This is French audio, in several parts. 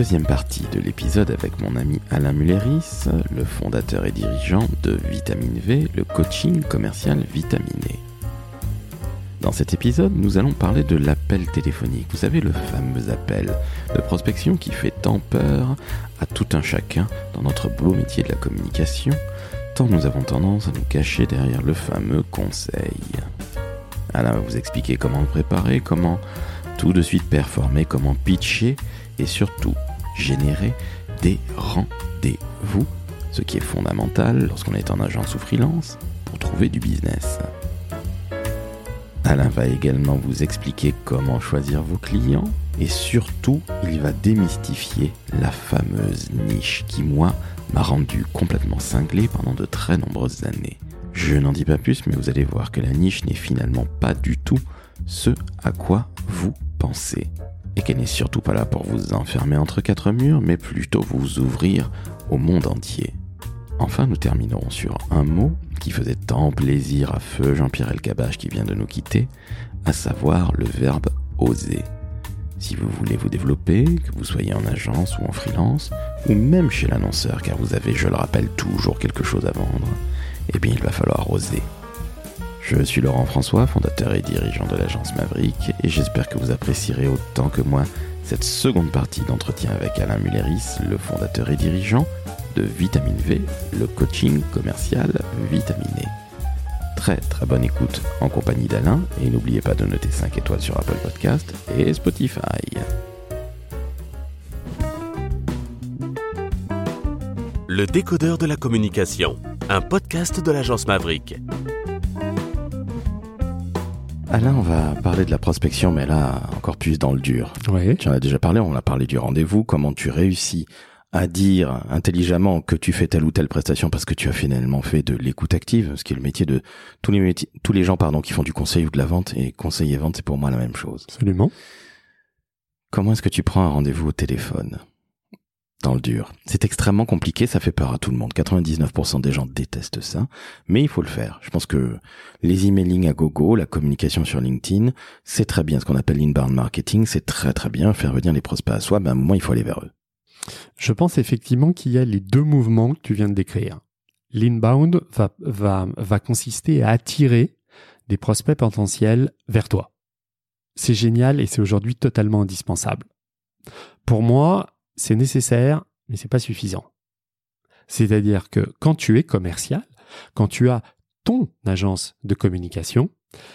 deuxième partie de l'épisode avec mon ami Alain Mulleris, le fondateur et dirigeant de Vitamine V, le coaching commercial vitaminé. Dans cet épisode, nous allons parler de l'appel téléphonique. Vous savez, le fameux appel de prospection qui fait tant peur à tout un chacun dans notre beau métier de la communication, tant nous avons tendance à nous cacher derrière le fameux conseil. Alain va vous expliquer comment le préparer, comment tout de suite performer, comment pitcher et surtout générer des rendez-vous, ce qui est fondamental lorsqu'on est en agence ou freelance pour trouver du business. Alain va également vous expliquer comment choisir vos clients et surtout il va démystifier la fameuse niche qui moi m'a rendu complètement cinglé pendant de très nombreuses années. Je n'en dis pas plus mais vous allez voir que la niche n'est finalement pas du tout ce à quoi vous pensez et qu'elle n'est surtout pas là pour vous enfermer entre quatre murs, mais plutôt vous ouvrir au monde entier. Enfin, nous terminerons sur un mot qui faisait tant plaisir à feu Jean-Pierre Elkabach qui vient de nous quitter, à savoir le verbe oser. Si vous voulez vous développer, que vous soyez en agence ou en freelance, ou même chez l'annonceur, car vous avez, je le rappelle, toujours quelque chose à vendre, eh bien il va falloir oser. Je suis Laurent François, fondateur et dirigeant de l'agence Maverick, et j'espère que vous apprécierez autant que moi cette seconde partie d'entretien avec Alain Mulleris, le fondateur et dirigeant de Vitamine V, le coaching commercial vitaminé. Très très bonne écoute en compagnie d'Alain, et n'oubliez pas de noter 5 étoiles sur Apple Podcast et Spotify. Le décodeur de la communication, un podcast de l'agence Maverick. Alain, on va parler de la prospection, mais là, encore plus dans le dur. Oui. Tu en as déjà parlé, on a parlé du rendez-vous, comment tu réussis à dire intelligemment que tu fais telle ou telle prestation parce que tu as finalement fait de l'écoute active, ce qui est le métier de tous les métiers, tous les gens pardon qui font du conseil ou de la vente et conseil et vente c'est pour moi la même chose. Absolument. Comment est-ce que tu prends un rendez-vous au téléphone? Dans le dur. C'est extrêmement compliqué, ça fait peur à tout le monde. 99% des gens détestent ça, mais il faut le faire. Je pense que les emailing à gogo, la communication sur LinkedIn, c'est très bien. Ce qu'on appelle l'inbound marketing, c'est très très bien. Faire venir les prospects à soi, ben, à un moment, il faut aller vers eux. Je pense effectivement qu'il y a les deux mouvements que tu viens de décrire. L'inbound va, va, va consister à attirer des prospects potentiels vers toi. C'est génial et c'est aujourd'hui totalement indispensable. Pour moi, c'est nécessaire, mais c'est pas suffisant. C'est-à-dire que quand tu es commercial, quand tu as ton agence de communication,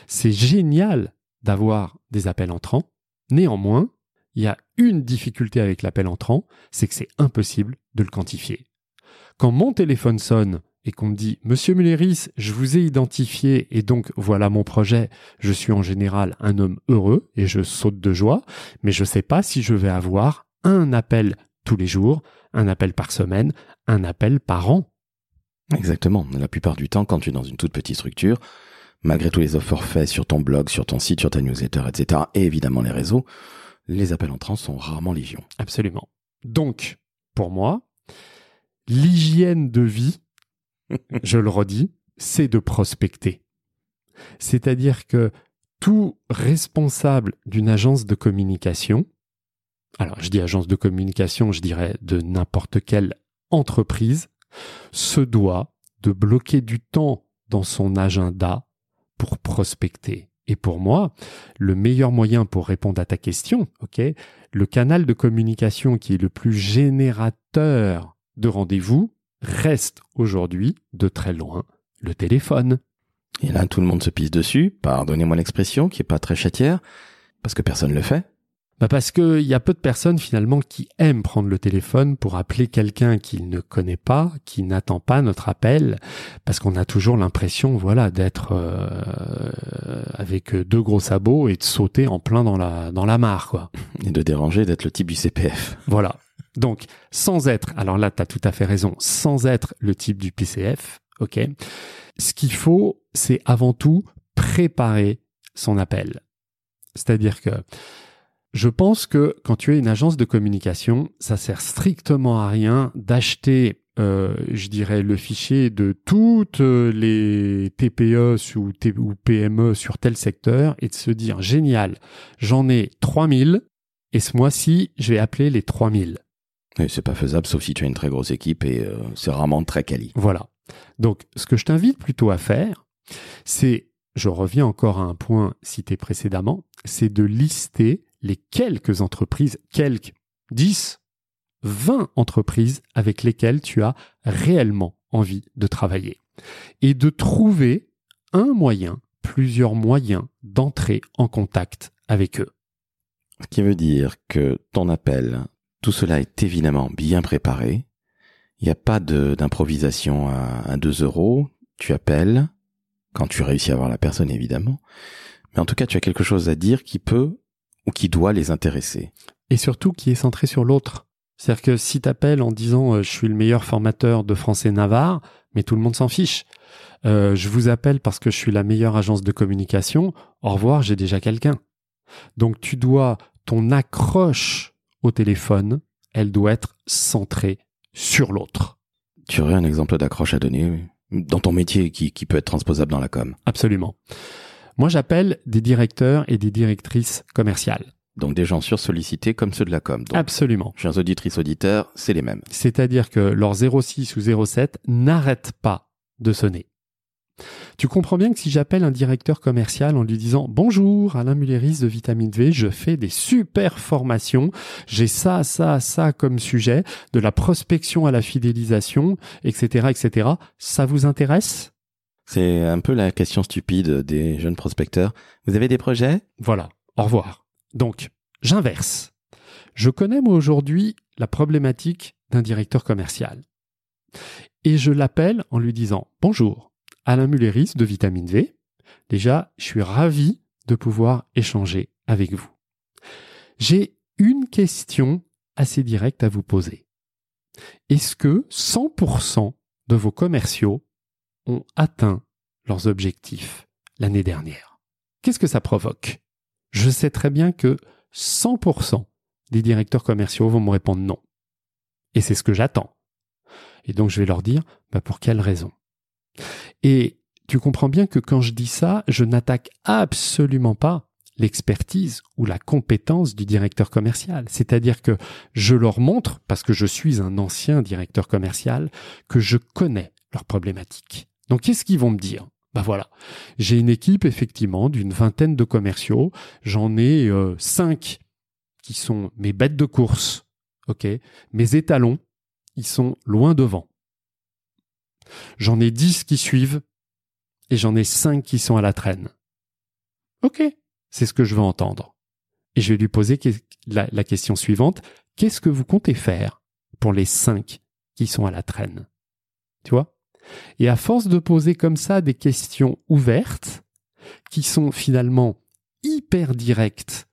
c'est génial d'avoir des appels entrants. Néanmoins, il y a une difficulté avec l'appel entrant, c'est que c'est impossible de le quantifier. Quand mon téléphone sonne et qu'on me dit Monsieur Mulleris, je vous ai identifié et donc voilà mon projet, je suis en général un homme heureux et je saute de joie, mais je ne sais pas si je vais avoir un appel tous les jours, un appel par semaine, un appel par an. Exactement. La plupart du temps, quand tu es dans une toute petite structure, malgré tous les offres faits sur ton blog, sur ton site, sur ta newsletter, etc., et évidemment les réseaux, les appels entrants sont rarement légion. Absolument. Donc, pour moi, l'hygiène de vie, je le redis, c'est de prospecter. C'est-à-dire que tout responsable d'une agence de communication alors je dis agence de communication, je dirais de n'importe quelle entreprise, se doit de bloquer du temps dans son agenda pour prospecter. Et pour moi, le meilleur moyen pour répondre à ta question, ok, le canal de communication qui est le plus générateur de rendez-vous reste aujourd'hui de très loin le téléphone. Et là, tout le monde se pisse dessus, pardonnez-moi l'expression qui est pas très chatière, parce que personne ne le fait. Bah parce qu'il y a peu de personnes finalement qui aiment prendre le téléphone pour appeler quelqu'un qu'ils ne connaît pas, qui n'attend pas notre appel, parce qu'on a toujours l'impression, voilà, d'être euh, avec deux gros sabots et de sauter en plein dans la dans la mare, quoi. Et de déranger, d'être le type du CPF. Voilà. Donc, sans être, alors là, tu as tout à fait raison, sans être le type du PCF, ok. Ce qu'il faut, c'est avant tout préparer son appel. C'est-à-dire que je pense que quand tu es une agence de communication, ça sert strictement à rien d'acheter, euh, je dirais, le fichier de toutes les TPE ou, ou PME sur tel secteur et de se dire, génial, j'en ai 3000 et ce mois-ci, je vais appeler les 3000. Et c'est pas faisable sauf si tu as une très grosse équipe et euh, c'est rarement très quali. Voilà. Donc, ce que je t'invite plutôt à faire, c'est, je reviens encore à un point cité précédemment, c'est de lister les quelques entreprises, quelques, 10, 20 entreprises avec lesquelles tu as réellement envie de travailler. Et de trouver un moyen, plusieurs moyens d'entrer en contact avec eux. Ce qui veut dire que ton appel, tout cela est évidemment bien préparé. Il n'y a pas d'improvisation à, 2 euros. Tu appelles, quand tu réussis à voir la personne évidemment. Mais en tout cas, tu as quelque chose à dire qui peut ou qui doit les intéresser. Et surtout qui est centré sur l'autre. C'est-à-dire que si tu appelles en disant euh, je suis le meilleur formateur de français navarre, mais tout le monde s'en fiche. Euh, je vous appelle parce que je suis la meilleure agence de communication. Au revoir, j'ai déjà quelqu'un. Donc tu dois, ton accroche au téléphone, elle doit être centrée sur l'autre. Tu aurais un exemple d'accroche à donner dans ton métier qui, qui peut être transposable dans la com Absolument. Moi, j'appelle des directeurs et des directrices commerciales. Donc des gens sursollicités comme ceux de la com. Absolument. Chers auditrices, auditeurs, c'est les mêmes. C'est-à-dire que leur 06 ou 07 n'arrêtent pas de sonner. Tu comprends bien que si j'appelle un directeur commercial en lui disant Bonjour, Alain Mulleris de Vitamine V, je fais des super formations, j'ai ça, ça, ça comme sujet, de la prospection à la fidélisation, etc., etc., ça vous intéresse? C'est un peu la question stupide des jeunes prospecteurs. Vous avez des projets? Voilà, au revoir. Donc, j'inverse. Je connais moi aujourd'hui la problématique d'un directeur commercial. Et je l'appelle en lui disant Bonjour, Alain Mulleris de Vitamine V. Déjà, je suis ravi de pouvoir échanger avec vous. J'ai une question assez directe à vous poser. Est-ce que 100% de vos commerciaux ont atteint leurs objectifs l'année dernière Qu'est-ce que ça provoque? Je sais très bien que 100% des directeurs commerciaux vont me répondre non. Et c'est ce que j'attends. Et donc je vais leur dire, bah pour quelle raison? Et tu comprends bien que quand je dis ça, je n'attaque absolument pas l'expertise ou la compétence du directeur commercial. C'est-à-dire que je leur montre, parce que je suis un ancien directeur commercial, que je connais leurs problématiques. Donc qu'est-ce qu'ils vont me dire? Ben voilà, j'ai une équipe effectivement d'une vingtaine de commerciaux, j'en ai euh, cinq qui sont mes bêtes de course, ok, mes étalons, ils sont loin devant. J'en ai dix qui suivent et j'en ai cinq qui sont à la traîne. Ok, c'est ce que je veux entendre. Et je vais lui poser la, question suivante. Qu'est-ce que vous comptez faire pour les cinq qui sont à la traîne? Tu vois? Et à force de poser comme ça des questions ouvertes, qui sont finalement hyper directes,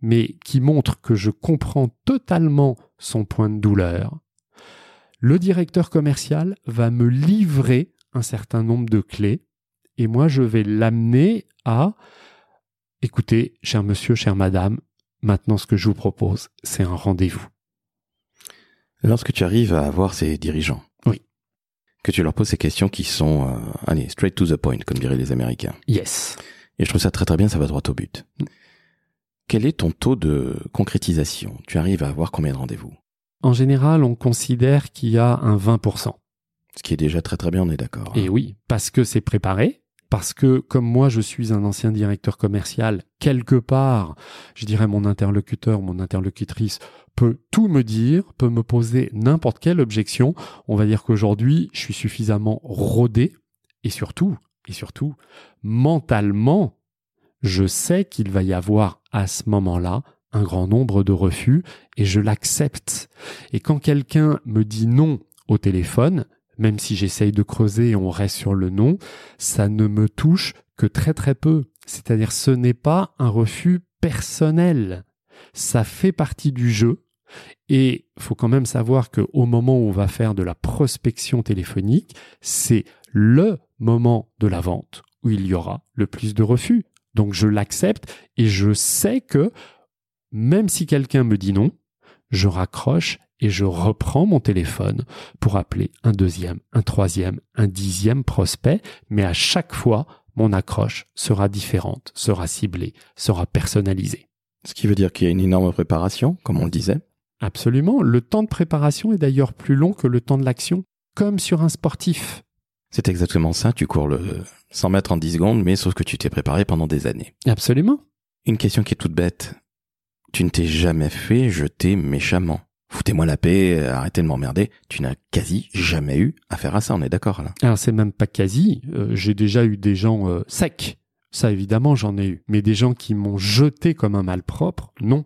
mais qui montrent que je comprends totalement son point de douleur, le directeur commercial va me livrer un certain nombre de clés et moi je vais l'amener à écoutez, cher monsieur, chère madame, maintenant ce que je vous propose, c'est un rendez-vous. Lorsque tu arrives à avoir ces dirigeants. Que tu leur poses ces questions qui sont, euh, allez, straight to the point, comme diraient les Américains. Yes. Et je trouve ça très très bien, ça va droit au but. Mm. Quel est ton taux de concrétisation? Tu arrives à avoir combien de rendez-vous? En général, on considère qu'il y a un 20%. Ce qui est déjà très très bien, on est d'accord. Et oui, parce que c'est préparé, parce que comme moi je suis un ancien directeur commercial, quelque part, je dirais mon interlocuteur, mon interlocutrice peut tout me dire, peut me poser n'importe quelle objection. On va dire qu'aujourd'hui, je suis suffisamment rodé et surtout, et surtout, mentalement, je sais qu'il va y avoir à ce moment-là un grand nombre de refus et je l'accepte. Et quand quelqu'un me dit non au téléphone, même si j'essaye de creuser et on reste sur le non, ça ne me touche que très très peu. C'est-à-dire ce n'est pas un refus personnel. Ça fait partie du jeu. Et faut quand même savoir que au moment où on va faire de la prospection téléphonique, c'est le moment de la vente où il y aura le plus de refus. Donc je l'accepte et je sais que même si quelqu'un me dit non, je raccroche et je reprends mon téléphone pour appeler un deuxième, un troisième, un dixième prospect, mais à chaque fois, mon accroche sera différente, sera ciblée, sera personnalisée. Ce qui veut dire qu'il y a une énorme préparation, comme on le disait. Absolument. Le temps de préparation est d'ailleurs plus long que le temps de l'action, comme sur un sportif. C'est exactement ça, tu cours le 100 mètres en 10 secondes, mais sauf que tu t'es préparé pendant des années. Absolument. Une question qui est toute bête. Tu ne t'es jamais fait jeter méchamment. Foutez-moi la paix, arrêtez de m'emmerder. Tu n'as quasi jamais eu affaire à ça, on est d'accord là. Alors c'est même pas quasi. Euh, J'ai déjà eu des gens euh, secs. Ça évidemment j'en ai eu. Mais des gens qui m'ont jeté comme un malpropre, non.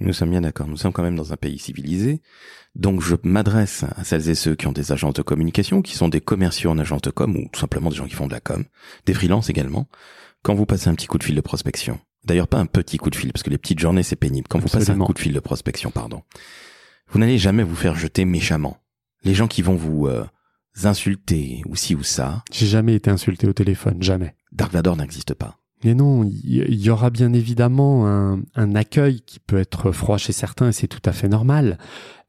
Nous sommes bien d'accord, nous sommes quand même dans un pays civilisé. Donc je m'adresse à celles et ceux qui ont des agences de communication, qui sont des commerciaux en agence de com, ou tout simplement des gens qui font de la com, des freelances également. Quand vous passez un petit coup de fil de prospection, d'ailleurs pas un petit coup de fil, parce que les petites journées c'est pénible, quand vous passez un coup de fil de prospection, pardon, vous n'allez jamais vous faire jeter méchamment. Les gens qui vont vous euh, insulter, ou ci ou ça, J'ai jamais été insulté au téléphone, jamais. Dark Vador n'existe pas. Mais non, il y, aura bien évidemment un, un accueil qui peut être froid chez certains et c'est tout à fait normal.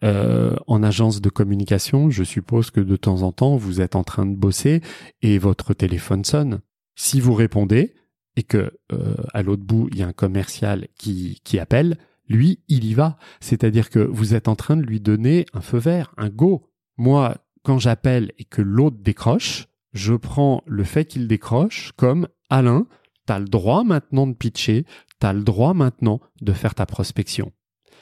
Euh, en agence de communication, je suppose que de temps en temps, vous êtes en train de bosser et votre téléphone sonne. Si vous répondez et que euh, à l'autre bout, il y a un commercial qui, qui appelle, lui, il y va. C'est-à-dire que vous êtes en train de lui donner un feu vert, un go. Moi, quand j'appelle et que l'autre décroche, je prends le fait qu'il décroche comme Alain, T'as le droit maintenant de pitcher, t'as le droit maintenant de faire ta prospection.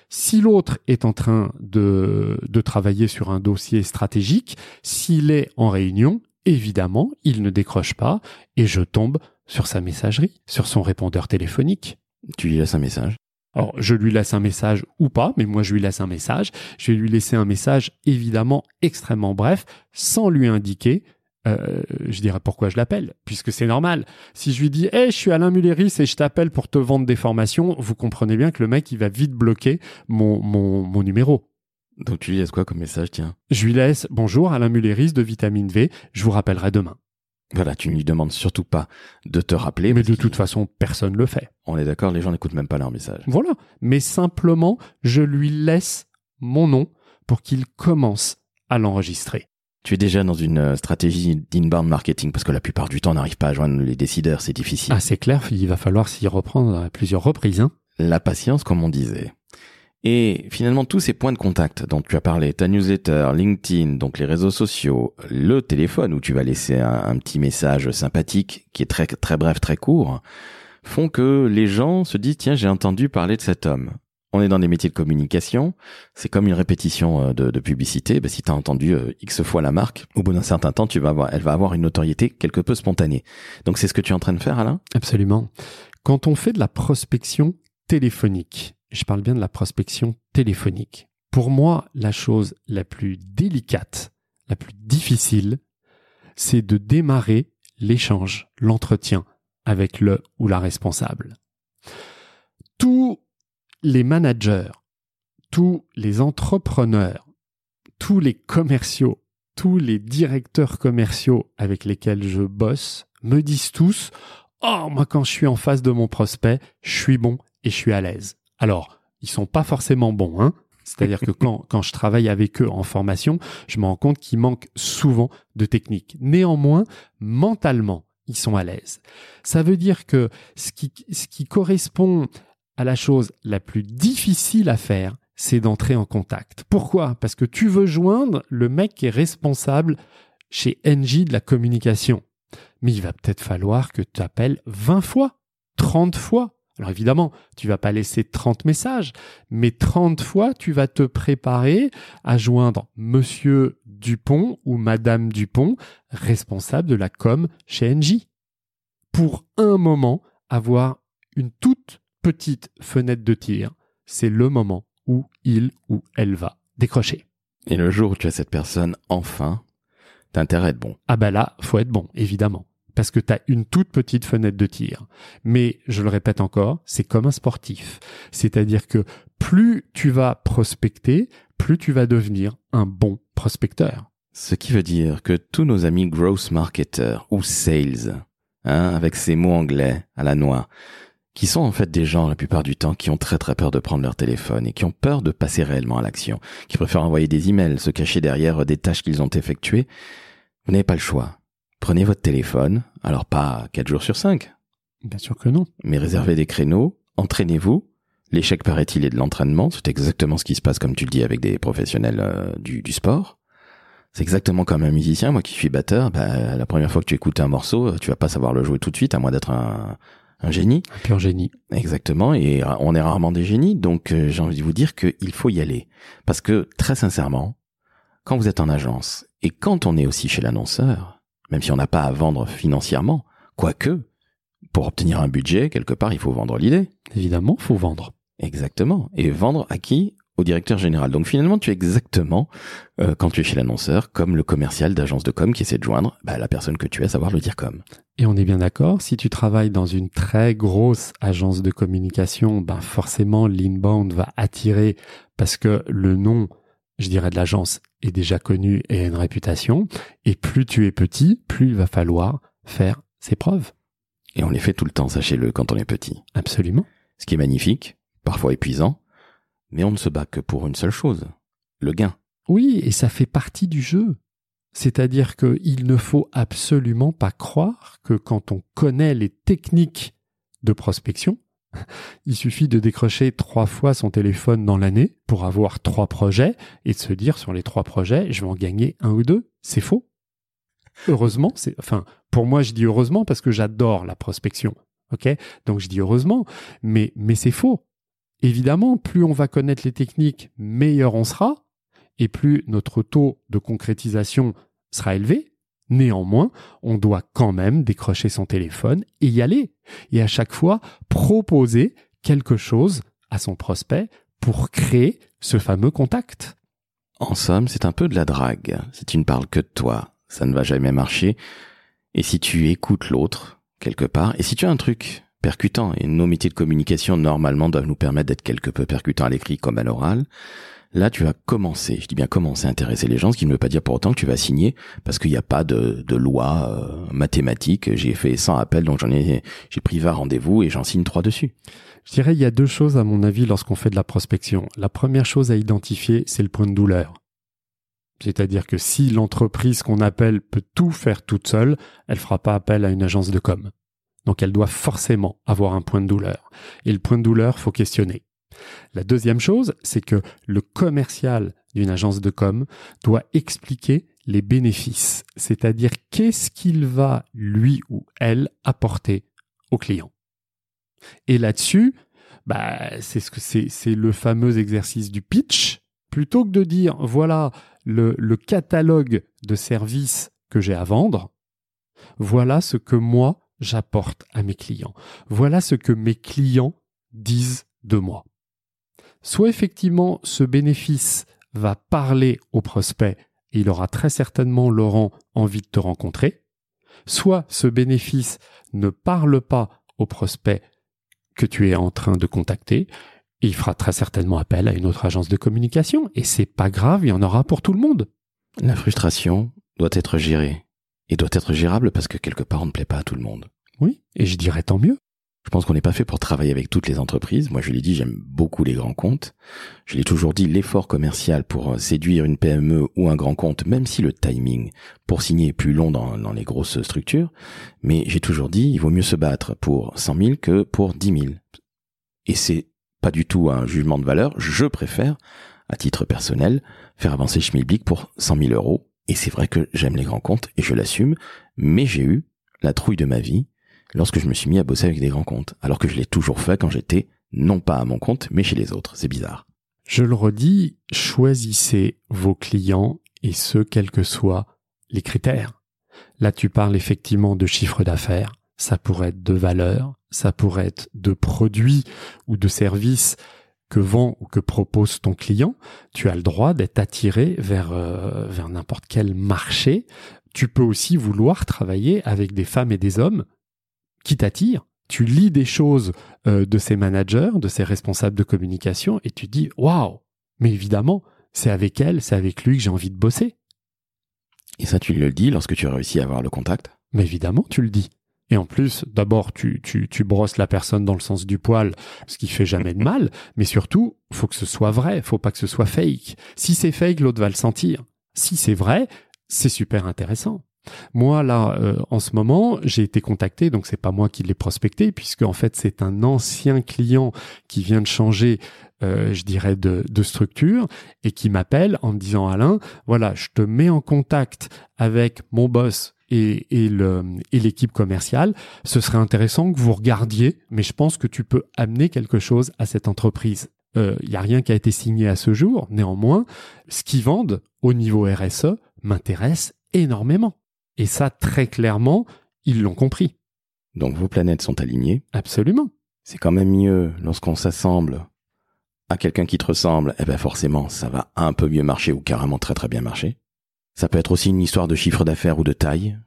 Si l'autre est en train de, de travailler sur un dossier stratégique, s'il est en réunion, évidemment, il ne décroche pas et je tombe sur sa messagerie, sur son répondeur téléphonique. Tu lui laisses un message. Alors, je lui laisse un message ou pas, mais moi je lui laisse un message. Je vais lui laisser un message évidemment extrêmement bref, sans lui indiquer euh, je dirais pourquoi je l'appelle, puisque c'est normal. Si je lui dis, hey, je suis Alain Mulleris et je t'appelle pour te vendre des formations, vous comprenez bien que le mec, il va vite bloquer mon, mon, mon numéro. Donc tu lui laisses quoi comme message, tiens? Je lui laisse, bonjour, Alain Mulleris de Vitamine V, je vous rappellerai demain. Voilà, tu ne lui demandes surtout pas de te rappeler. Mais de toute façon, personne le fait. On est d'accord, les gens n'écoutent même pas leur message. Voilà. Mais simplement, je lui laisse mon nom pour qu'il commence à l'enregistrer. Tu es déjà dans une euh, stratégie d'inbound marketing parce que la plupart du temps, on n'arrive pas à joindre les décideurs, c'est difficile. Ah, c'est clair, il va falloir s'y reprendre à plusieurs reprises. Hein. La patience, comme on disait. Et finalement, tous ces points de contact dont tu as parlé, ta newsletter, LinkedIn, donc les réseaux sociaux, le téléphone où tu vas laisser un, petit message sympathique qui est très, très bref, très court, font que les gens se disent, tiens, j'ai entendu parler de cet homme. On est dans des métiers de communication, c'est comme une répétition euh, de, de publicité. Ben, si tu as entendu euh, X fois la marque, au bout d'un certain temps, tu vas avoir, elle va avoir une notoriété quelque peu spontanée. Donc c'est ce que tu es en train de faire, Alain? Absolument. Quand on fait de la prospection téléphonique, je parle bien de la prospection téléphonique, pour moi, la chose la plus délicate, la plus difficile, c'est de démarrer l'échange, l'entretien avec le ou la responsable. Tous les managers, tous les entrepreneurs, tous les commerciaux, tous les directeurs commerciaux avec lesquels je bosse me disent tous Oh, moi, quand je suis en face de mon prospect, je suis bon et je suis à l'aise. Alors, ils sont pas forcément bons, hein. C'est-à-dire que quand, quand je travaille avec eux en formation, je me rends compte qu'ils manquent souvent de technique. Néanmoins, mentalement, ils sont à l'aise. Ça veut dire que ce qui, ce qui correspond à la chose la plus difficile à faire, c'est d'entrer en contact. Pourquoi? Parce que tu veux joindre le mec qui est responsable chez NJ de la communication. Mais il va peut-être falloir que tu appelles 20 fois, 30 fois. Alors évidemment, tu vas pas laisser 30 messages, mais 30 fois, tu vas te préparer à joindre monsieur Dupont ou madame Dupont, responsable de la com chez NJ. Pour un moment, avoir une toute petite fenêtre de tir, c'est le moment où il ou elle va décrocher. Et le jour où tu as cette personne, enfin, t'as intérêt à être bon. Ah bah là, faut être bon, évidemment. Parce que tu as une toute petite fenêtre de tir. Mais, je le répète encore, c'est comme un sportif. C'est-à-dire que plus tu vas prospecter, plus tu vas devenir un bon prospecteur. Ce qui veut dire que tous nos amis growth marketers ou sales, hein, avec ces mots anglais à la noix, qui sont en fait des gens la plupart du temps qui ont très très peur de prendre leur téléphone et qui ont peur de passer réellement à l'action, qui préfèrent envoyer des emails, se cacher derrière des tâches qu'ils ont effectuées, vous n'avez pas le choix. Prenez votre téléphone, alors pas 4 jours sur 5, Bien sûr que non. mais réservez des créneaux, entraînez-vous, L'échec, paraît-il, est de l'entraînement. C'est exactement ce qui se passe, comme tu le dis, avec des professionnels euh, du, du sport. C'est exactement comme un musicien. Moi qui suis batteur, bah, la première fois que tu écoutes un morceau, tu vas pas savoir le jouer tout de suite, à moins d'être un, un génie. Un pur génie. Exactement. Et on est rarement des génies. Donc euh, j'ai envie de vous dire qu'il faut y aller. Parce que, très sincèrement, quand vous êtes en agence et quand on est aussi chez l'annonceur, même si on n'a pas à vendre financièrement, quoique, pour obtenir un budget, quelque part, il faut vendre l'idée. Évidemment, faut vendre. Exactement. Et vendre à qui? Au directeur général. Donc finalement, tu es exactement, euh, quand tu es chez l'annonceur, comme le commercial d'agence de com qui essaie de joindre bah, la personne que tu es, à savoir le dire comme. Et on est bien d'accord, si tu travailles dans une très grosse agence de communication, ben forcément l'inbound va attirer parce que le nom, je dirais, de l'agence est déjà connu et a une réputation. Et plus tu es petit, plus il va falloir faire ses preuves. Et on les fait tout le temps, sachez-le, quand on est petit. Absolument. Ce qui est magnifique, parfois épuisant, mais on ne se bat que pour une seule chose, le gain. Oui, et ça fait partie du jeu. C'est-à-dire qu'il ne faut absolument pas croire que quand on connaît les techniques de prospection, il suffit de décrocher trois fois son téléphone dans l'année pour avoir trois projets et de se dire sur les trois projets, je vais en gagner un ou deux. C'est faux. Heureusement, c'est, enfin, pour moi, je dis heureusement parce que j'adore la prospection. OK? Donc, je dis heureusement, mais, mais c'est faux. Évidemment, plus on va connaître les techniques, meilleur on sera et plus notre taux de concrétisation sera élevé. Néanmoins, on doit quand même décrocher son téléphone et y aller. Et à chaque fois, proposer quelque chose à son prospect pour créer ce fameux contact. En somme, c'est un peu de la drague. Si tu ne parles que de toi, ça ne va jamais marcher. Et si tu écoutes l'autre, quelque part, et si tu as un truc percutant, et nos métiers de communication normalement doivent nous permettre d'être quelque peu percutants à l'écrit comme à l'oral, là tu vas commencer, je dis bien commencer à intéresser les gens, ce qui ne veut pas dire pour autant que tu vas signer, parce qu'il n'y a pas de, loi euh, mathématique. J'ai fait 100 appels, donc j'en ai, j'ai pris 20 rendez-vous et j'en signe trois dessus. Je dirais il y a deux choses à mon avis lorsqu'on fait de la prospection. La première chose à identifier, c'est le point de douleur. C'est-à-dire que si l'entreprise qu'on appelle peut tout faire toute seule, elle fera pas appel à une agence de com. Donc elle doit forcément avoir un point de douleur. Et le point de douleur, faut questionner. La deuxième chose, c'est que le commercial d'une agence de com doit expliquer les bénéfices, c'est-à-dire qu'est-ce qu'il va lui ou elle apporter au client. Et là-dessus, bah, c'est ce que c'est, c'est le fameux exercice du pitch. Plutôt que de dire voilà le, le catalogue de services que j'ai à vendre, voilà ce que moi j'apporte à mes clients. Voilà ce que mes clients disent de moi. Soit effectivement ce bénéfice va parler au prospect et il aura très certainement, Laurent, envie de te rencontrer, soit ce bénéfice ne parle pas au prospect que tu es en train de contacter, et il fera très certainement appel à une autre agence de communication, et c'est pas grave, il y en aura pour tout le monde. La frustration doit être gérée, et doit être gérable parce que quelque part on ne plaît pas à tout le monde. Oui, et je dirais tant mieux. Je pense qu'on n'est pas fait pour travailler avec toutes les entreprises. Moi, je l'ai dit, j'aime beaucoup les grands comptes. Je l'ai toujours dit, l'effort commercial pour séduire une PME ou un grand compte, même si le timing pour signer est plus long dans, dans les grosses structures, mais j'ai toujours dit, il vaut mieux se battre pour 100 000 que pour 10 000. Et c'est pas du tout un jugement de valeur. Je préfère, à titre personnel, faire avancer Schmilblick pour 100 000 euros. Et c'est vrai que j'aime les grands comptes et je l'assume, mais j'ai eu la trouille de ma vie lorsque je me suis mis à bosser avec des grands comptes, alors que je l'ai toujours fait quand j'étais non pas à mon compte, mais chez les autres. C'est bizarre. Je le redis, choisissez vos clients et ce, quels que soient les critères. Là, tu parles effectivement de chiffre d'affaires. Ça pourrait être de valeur, ça pourrait être de produits ou de services que vend ou que propose ton client. Tu as le droit d'être attiré vers, euh, vers n'importe quel marché. Tu peux aussi vouloir travailler avec des femmes et des hommes qui t'attire. Tu lis des choses euh, de ces managers, de ces responsables de communication, et tu dis waouh. Mais évidemment, c'est avec elle, c'est avec lui que j'ai envie de bosser. Et ça, tu le dis lorsque tu as réussi à avoir le contact? Mais évidemment, tu le dis. Et en plus, d'abord, tu, tu, tu brosses la personne dans le sens du poil, ce qui fait jamais de mal. Mais surtout, faut que ce soit vrai, faut pas que ce soit fake. Si c'est fake, l'autre va le sentir. Si c'est vrai, c'est super intéressant. Moi là, euh, en ce moment, j'ai été contacté, donc c'est pas moi qui l'ai prospecté, puisque en fait c'est un ancien client qui vient de changer, euh, je dirais, de, structure et qui m'appelle en me disant Alain, voilà, je te mets en contact avec mon boss et, et le et l'équipe commerciale. Ce serait intéressant que vous regardiez, mais je pense que tu peux amener quelque chose à cette entreprise. Il euh, n'y a rien qui a été signé à ce jour. Néanmoins, ce qu'ils vendent au niveau RSE m'intéresse énormément. Et ça, très clairement, ils l'ont compris. Donc vos planètes sont alignées. Absolument. C'est quand même mieux lorsqu'on s'assemble à quelqu'un qui te ressemble. Eh ben forcément, ça va un peu mieux marcher ou carrément très très bien marcher. Ça peut être aussi une histoire de chiffre d'affaires ou de taille.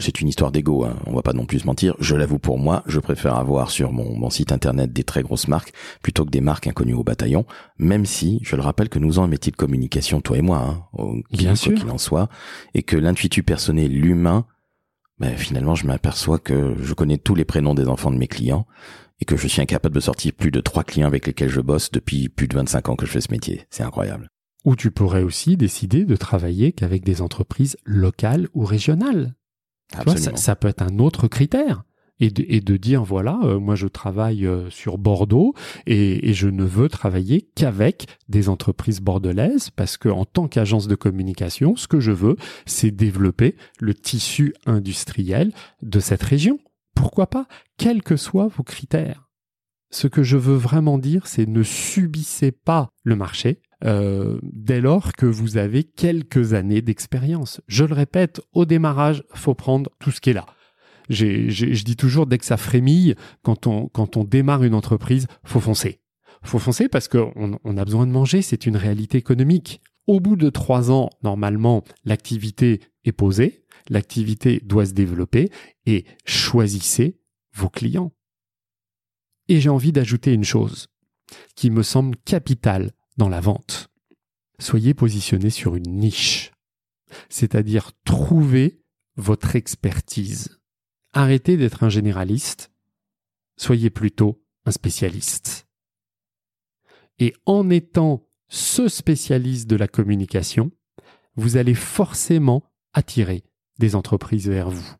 C'est une histoire d'ego, hein. on va pas non plus se mentir. Je l'avoue pour moi, je préfère avoir sur mon, mon, site internet des très grosses marques plutôt que des marques inconnues au bataillon, même si, je le rappelle que nous avons un métier de communication, toi et moi, hein, au, Bien sûr. qu'il en soit, et que l'intuitu personnel, l'humain, ben, finalement, je m'aperçois que je connais tous les prénoms des enfants de mes clients et que je suis incapable de sortir plus de trois clients avec lesquels je bosse depuis plus de 25 ans que je fais ce métier. C'est incroyable. Ou tu pourrais aussi décider de travailler qu'avec des entreprises locales ou régionales. Tu vois, ça, ça, peut être un autre critère. Et de, et de dire, voilà, euh, moi je travaille euh, sur Bordeaux et, et, je ne veux travailler qu'avec des entreprises bordelaises parce que en tant qu'agence de communication, ce que je veux, c'est développer le tissu industriel de cette région. Pourquoi pas? Quels que soient vos critères. Ce que je veux vraiment dire, c'est ne subissez pas le marché, euh, dès lors que vous avez quelques années d'expérience. Je le répète, au démarrage, faut prendre tout ce qui est là. Je dis toujours, dès que ça frémille, quand on, quand on démarre une entreprise, faut foncer. Faut foncer parce qu'on on a besoin de manger, c'est une réalité économique. Au bout de trois ans, normalement, l'activité est posée, l'activité doit se développer et choisissez vos clients. Et j'ai envie d'ajouter une chose qui me semble capitale dans la vente. Soyez positionné sur une niche, c'est-à-dire trouvez votre expertise. Arrêtez d'être un généraliste, soyez plutôt un spécialiste. Et en étant ce spécialiste de la communication, vous allez forcément attirer des entreprises vers vous.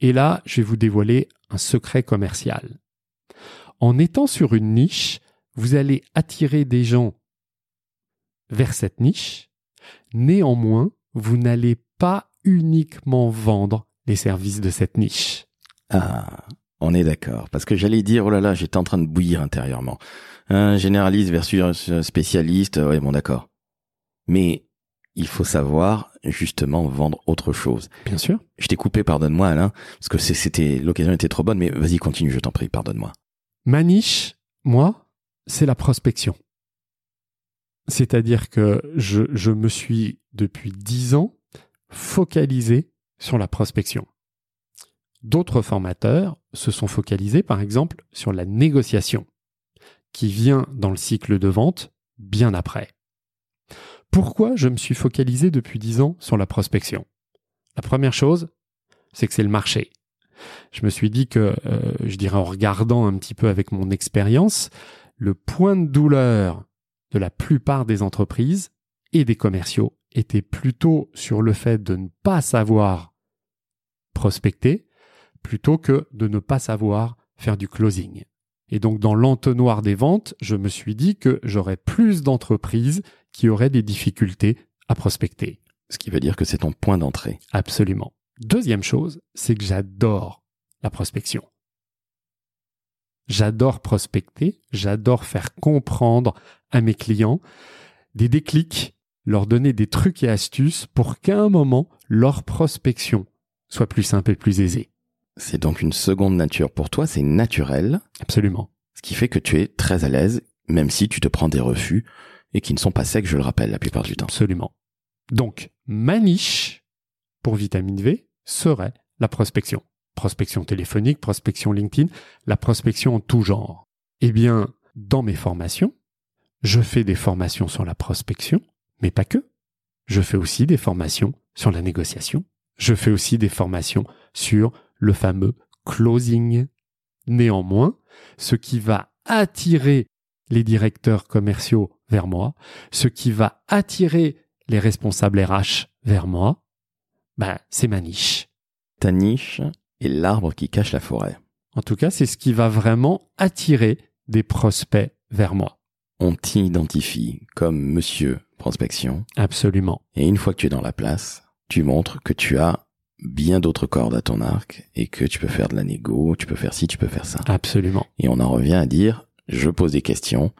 Et là, je vais vous dévoiler un secret commercial. En étant sur une niche, vous allez attirer des gens vers cette niche. Néanmoins, vous n'allez pas uniquement vendre les services de cette niche. Ah, on est d'accord. Parce que j'allais dire, oh là là, j'étais en train de bouillir intérieurement. Un généraliste versus un spécialiste, ouais, bon d'accord. Mais il faut savoir justement vendre autre chose. Bien sûr. Je t'ai coupé, pardonne-moi Alain, parce que c'était l'occasion était trop bonne, mais vas-y continue, je t'en prie, pardonne-moi. Ma niche, moi, c'est la prospection. C'est-à-dire que je, me suis, depuis dix ans, focalisé sur la prospection. D'autres formateurs se sont focalisés, par exemple, sur la négociation, qui vient dans le cycle de vente bien après. Pourquoi je me suis focalisé depuis dix ans sur la prospection? La première chose, c'est que c'est le marché. Je me suis dit que, euh, je dirais en regardant un petit peu avec mon expérience, le point de douleur de la plupart des entreprises et des commerciaux était plutôt sur le fait de ne pas savoir prospecter plutôt que de ne pas savoir faire du closing. Et donc dans l'entonnoir des ventes, je me suis dit que j'aurais plus d'entreprises qui auraient des difficultés à prospecter. Ce qui veut dire que c'est ton point d'entrée. Absolument. Deuxième chose, c'est que j'adore la prospection. J'adore prospecter, j'adore faire comprendre à mes clients des déclics, leur donner des trucs et astuces pour qu'à un moment, leur prospection soit plus simple et plus aisée. C'est donc une seconde nature pour toi, c'est naturel. Absolument. Ce qui fait que tu es très à l'aise, même si tu te prends des refus et qui ne sont pas secs, je le rappelle, la plupart du temps. Absolument. Donc, ma niche pour vitamine V serait la prospection prospection téléphonique, prospection LinkedIn, la prospection en tout genre. Eh bien, dans mes formations, je fais des formations sur la prospection, mais pas que. Je fais aussi des formations sur la négociation. Je fais aussi des formations sur le fameux closing. Néanmoins, ce qui va attirer les directeurs commerciaux vers moi, ce qui va attirer les responsables RH vers moi, bah, c'est ma niche. Ta niche est l'arbre qui cache la forêt. En tout cas, c'est ce qui va vraiment attirer des prospects vers moi. On t'identifie comme monsieur prospection. Absolument. Et une fois que tu es dans la place, tu montres que tu as bien d'autres cordes à ton arc et que tu peux faire de la négo, tu peux faire ci, tu peux faire ça. Absolument. Et on en revient à dire, je pose des questions,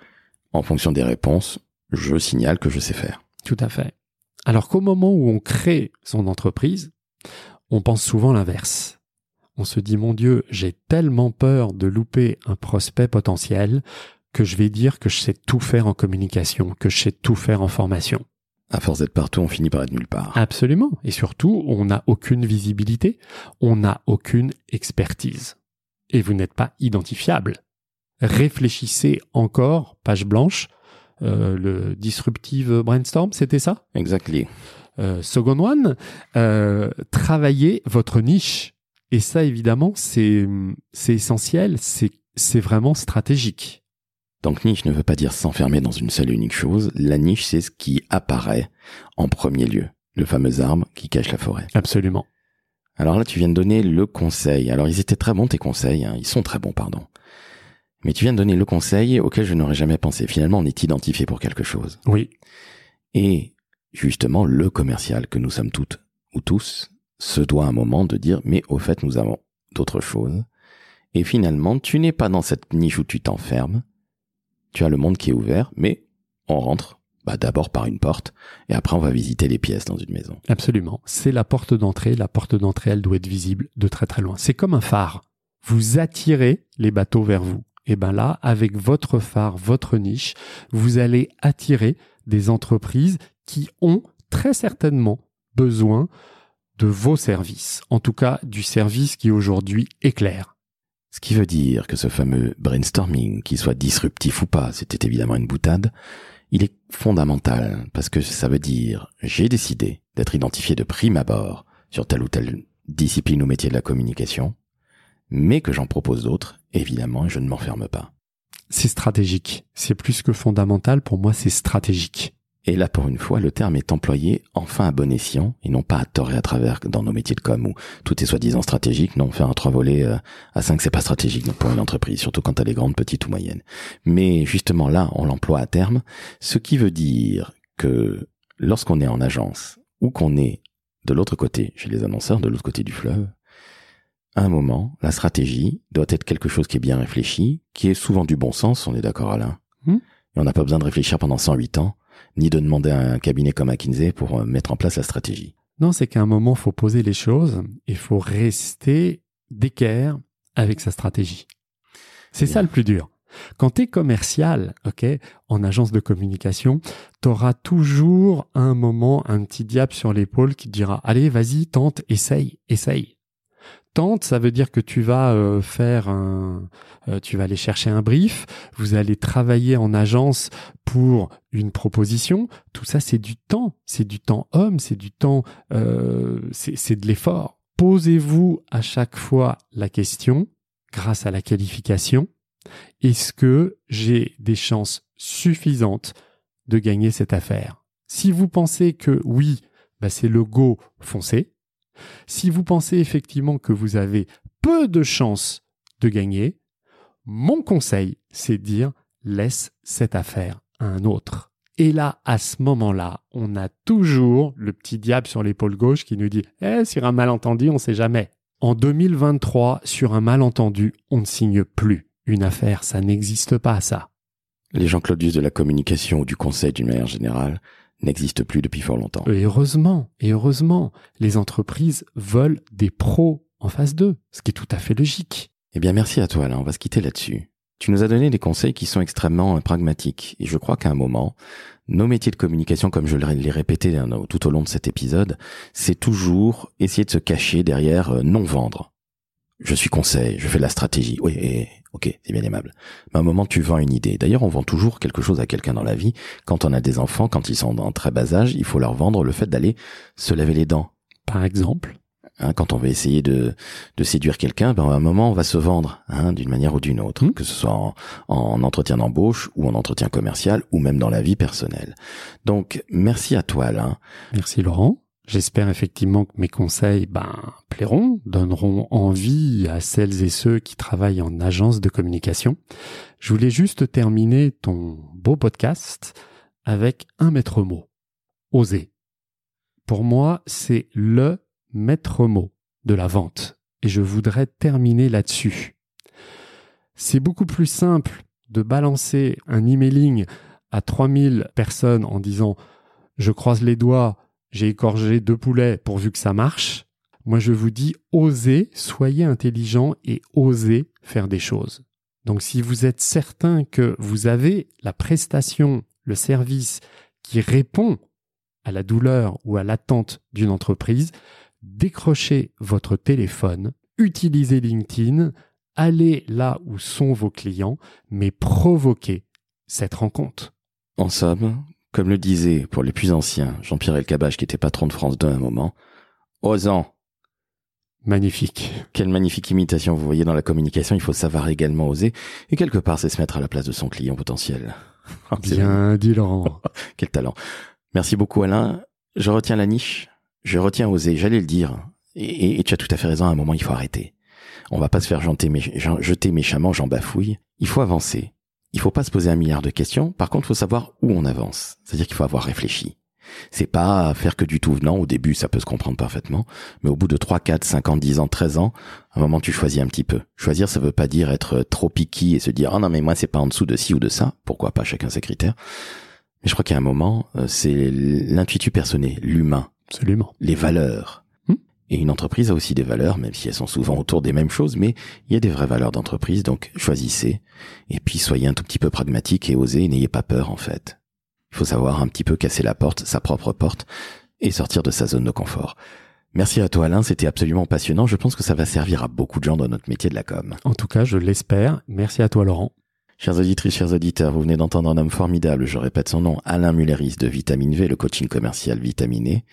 en fonction des réponses, je signale que je sais faire. Tout à fait. Alors qu'au moment où on crée son entreprise, on pense souvent l'inverse. On se dit, mon Dieu, j'ai tellement peur de louper un prospect potentiel que je vais dire que je sais tout faire en communication, que je sais tout faire en formation. À force d'être partout, on finit par être nulle part. Absolument. Et surtout, on n'a aucune visibilité, on n'a aucune expertise. Et vous n'êtes pas identifiable. Réfléchissez encore, page blanche, euh, le disruptive brainstorm, c'était ça? Exactly. euh, Second one, euh, travaillez votre niche. Et ça, évidemment, c'est c'est essentiel, c'est c'est vraiment stratégique. Donc niche ne veut pas dire s'enfermer dans une seule et unique chose. La niche, c'est ce qui apparaît en premier lieu. Le fameux arbre qui cache la forêt. Absolument. Alors là, tu viens de donner le conseil. Alors ils étaient très bons tes conseils. hein. Ils sont très bons, pardon. Mais tu viens de donner le conseil auquel je n'aurais jamais pensé. Finalement, on est identifié pour quelque chose. Oui, Et justement, le commercial que nous sommes toutes ou tous se doit un moment de dire, mais au fait, nous avons d'autres choses. Et finalement, tu n'es pas dans cette niche où tu t'enfermes. Tu as le monde qui est ouvert, mais on rentre bah, d'abord par une porte, et après on va visiter les pièces dans une maison. absolument. C'est la porte d'entrée. La porte d'entrée, elle doit être visible de très très loin. C'est comme un phare. Vous attirez les bateaux vers vous. Et ben là, avec votre phare, votre niche, vous allez attirer des entreprises qui ont très certainement besoin de vos services. En tout cas, du service qui aujourd'hui éclaire. Ce qui veut dire que ce fameux brainstorming, qu'il soit disruptif ou pas, c'était évidemment une boutade, il est fondamental parce que ça veut dire j'ai décidé d'être identifié de prime abord sur telle ou telle discipline ou métier de la communication, mais que j'en propose d'autres, évidemment, et je ne m'enferme pas. C'est stratégique. C'est plus que fondamental. Pour moi, c'est stratégique. Et là, pour une fois, le terme est employé enfin à bon escient et non pas à tort et à travers dans nos métiers de com où tout est soi-disant stratégique. Non, faire un trois volets euh, à cinq, c'est pas stratégique donc pour une entreprise, surtout quand elle est grande, petite ou moyenne. Mais justement là, on l'emploie à terme, ce qui veut dire que lorsqu'on est en agence ou qu'on est de l'autre côté, chez les annonceurs, de l'autre côté du fleuve, à un moment, la stratégie doit être quelque chose qui est bien réfléchi, qui est souvent du bon sens, on est d'accord Alain? Hmm? Et on n'a pas besoin de réfléchir pendant 108 ans ni de demander à un cabinet comme McKinsey pour euh, mettre en place la stratégie. Non, c'est qu'à un moment, faut poser les choses. Il faut rester d'équerre avec sa stratégie. C'est ça le plus dur. Quand tu es commercial, ok, en agence de communication, tu auras toujours un moment un petit diable sur l'épaule qui te dira allez, vas-y, tente, essaye, essaye. Tente, ça veut dire que tu vas euh, faire un, euh, tu vas aller chercher un brief, vous allez travailler en agence pour une proposition. Tout ça, c'est du temps, c'est du temps homme, c'est du temps, euh, c'est de l'effort. Posez-vous à chaque fois la question, grâce à la qualification, est-ce que j'ai des chances suffisantes de gagner cette affaire? Si vous pensez que oui, bah c'est le go, foncez. Si vous pensez effectivement que vous avez peu de chances de gagner, mon conseil, c'est de dire laisse cette affaire à un autre. Et là, à ce moment-là, on a toujours le petit diable sur l'épaule gauche qui nous dit Eh, sur un malentendu, on sait jamais. En 2023, sur un malentendu, on ne signe plus une affaire. Ça n'existe pas, ça. Les Jean-Claudius de la communication ou du conseil d'une manière générale n'existent plus depuis fort longtemps. Et heureusement, et heureusement, les entreprises veulent des pros en face d'eux, ce qui est tout à fait logique. Eh bien, merci à toi, Alain. On va se quitter là-dessus. Tu nous as donné des conseils qui sont extrêmement euh, pragmatiques. Et je crois qu'à un moment, nos métiers de communication, comme je l'ai répété hein, tout au long de cet épisode, c'est toujours essayer de se cacher derrière euh, non vendre. Je suis conseil, je fais de la stratégie. Oui, et- ok, c'est bien aimable. Mais à un moment, tu vends une idée. D'ailleurs, on vend toujours quelque chose à quelqu'un dans la vie. Quand on a des enfants, quand ils sont en très bas âge, il faut leur vendre le fait d'aller se laver les dents. Par exemple, Hein, quand on va essayer de, de séduire quelqu'un, ben, à un moment, on va se vendre hein, d'une manière ou d'une autre, Mhm. que ce soit en, en entretien d'embauche ou en entretien commercial ou même dans la vie personnelle. Donc, merci à toi, Alain. merci Laurent. J'espère effectivement que mes conseils ben, plairont, donneront envie à celles et ceux qui travaillent en agence de communication. Je voulais juste terminer ton beau podcast avec un maître mot. Oser. Pour moi, c'est le maître mot de la vente. Et je voudrais terminer là-dessus. C'est beaucoup plus simple de balancer un emailing à 3000 personnes en disant je croise les doigts, j'ai écorgé deux poulets pourvu que ça marche. Moi, je vous dis, osez, soyez intelligent et osez faire des choses. Donc, si vous êtes certain que vous avez la prestation, le service qui répond à la douleur ou à l'attente d'une entreprise, décrochez votre téléphone, utilisez LinkedIn, allez là où sont vos clients, mais provoquez cette rencontre. En somme, comme le disait pour les plus anciens Jean-Pierre Elkabach qui était patron de France 2 à un moment, osant. Magnifique. Quelle magnifique imitation vous voyez dans la communication, il faut savoir également oser, et quelque part c'est se mettre à la place de son client potentiel. Bien dit Laurent. Quel talent. Merci beaucoup Alain. Je retiens la niche, je retiens oser, j'allais le dire, et, tu as tout à fait raison, à un moment il faut arrêter. On va pas se faire jeter, jeter méchamment, j'en bafouille. Il faut avancer. Il faut pas se poser un milliard de questions. Par contre, il faut savoir où on avance. C'est-à-dire qu'il faut avoir réfléchi. C'est pas faire que du tout venant. Au début, ça peut se comprendre parfaitement. Mais au bout de 3, 4, 5 ans, 10 ans, 13 ans, à un moment, tu choisis un petit peu. Choisir, ça veut pas dire être trop piqué et se dire, ah non, mais moi, c'est pas en dessous de ci ou de ça. Pourquoi pas? Chacun ses critères. Mais je crois qu'il y a un moment, euh, c'est l'intuitu personnel, l'humain. Absolument. Les valeurs. Et une entreprise a aussi des valeurs, même si elles sont souvent autour des mêmes choses, mais il y a des vraies valeurs d'entreprise, donc choisissez. Et puis soyez un tout petit peu pragmatique et osez, n'ayez pas peur en fait. Il faut savoir un petit peu casser la porte, sa propre porte, et sortir de sa zone de confort. Merci à toi Alain, c'était absolument passionnant. Je pense que ça va servir à beaucoup de gens dans notre métier de la com. En tout cas, je l'espère. Merci à toi Laurent. Chers auditrices, chers auditeurs, vous venez d'entendre un homme formidable, je répète son nom, Alain Mulleris de Vitamine V, le coaching commercial vitaminé.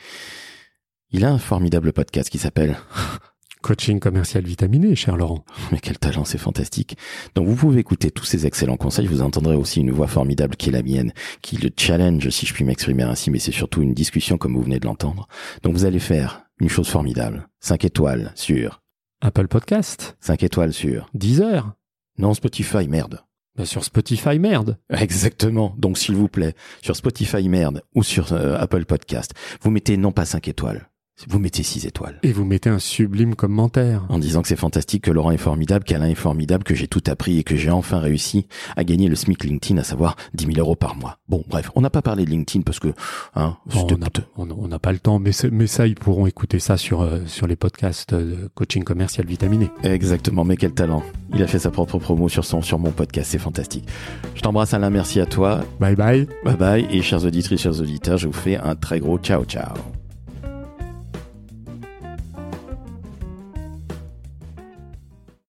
Il a un formidable podcast qui s'appelle Coaching commercial vitaminé, cher Laurent. Mais quel talent, c'est fantastique. Donc vous pouvez écouter tous ces excellents conseils. Vous entendrez aussi une voix formidable qui est la mienne, qui le challenge, si je puis m'exprimer ainsi, mais c'est surtout une discussion comme vous venez de l'entendre. Donc vous allez faire une chose formidable. 5 étoiles sur Apple Podcast. 5 étoiles sur Deezer. Non, Spotify, merde. Bah sur Spotify, merde. Exactement. Donc s'il vous plaît, sur Spotify, merde, ou sur euh, Apple Podcast, vous mettez non pas 5 étoiles, vous mettez 6 étoiles. Et vous mettez un sublime commentaire. En disant que c'est fantastique, que Laurent est formidable, qu'Alain est formidable, que j'ai tout appris et que j'ai enfin réussi à gagner le SMIC LinkedIn, à savoir 10 000 euros par mois. Bon, bref, on n'a pas parlé de LinkedIn parce que... Hein, on n'a pas le temps, mais, mais ça, ils pourront écouter ça sur, euh, sur les podcasts de coaching commercial vitaminé. Exactement, mais quel talent. Il a fait sa propre promo sur, son, sur mon podcast, c'est fantastique. Je t'embrasse Alain, merci à toi. Bye bye. Bye bye, et chers auditrices, chers auditeurs, je vous fais un très gros ciao ciao.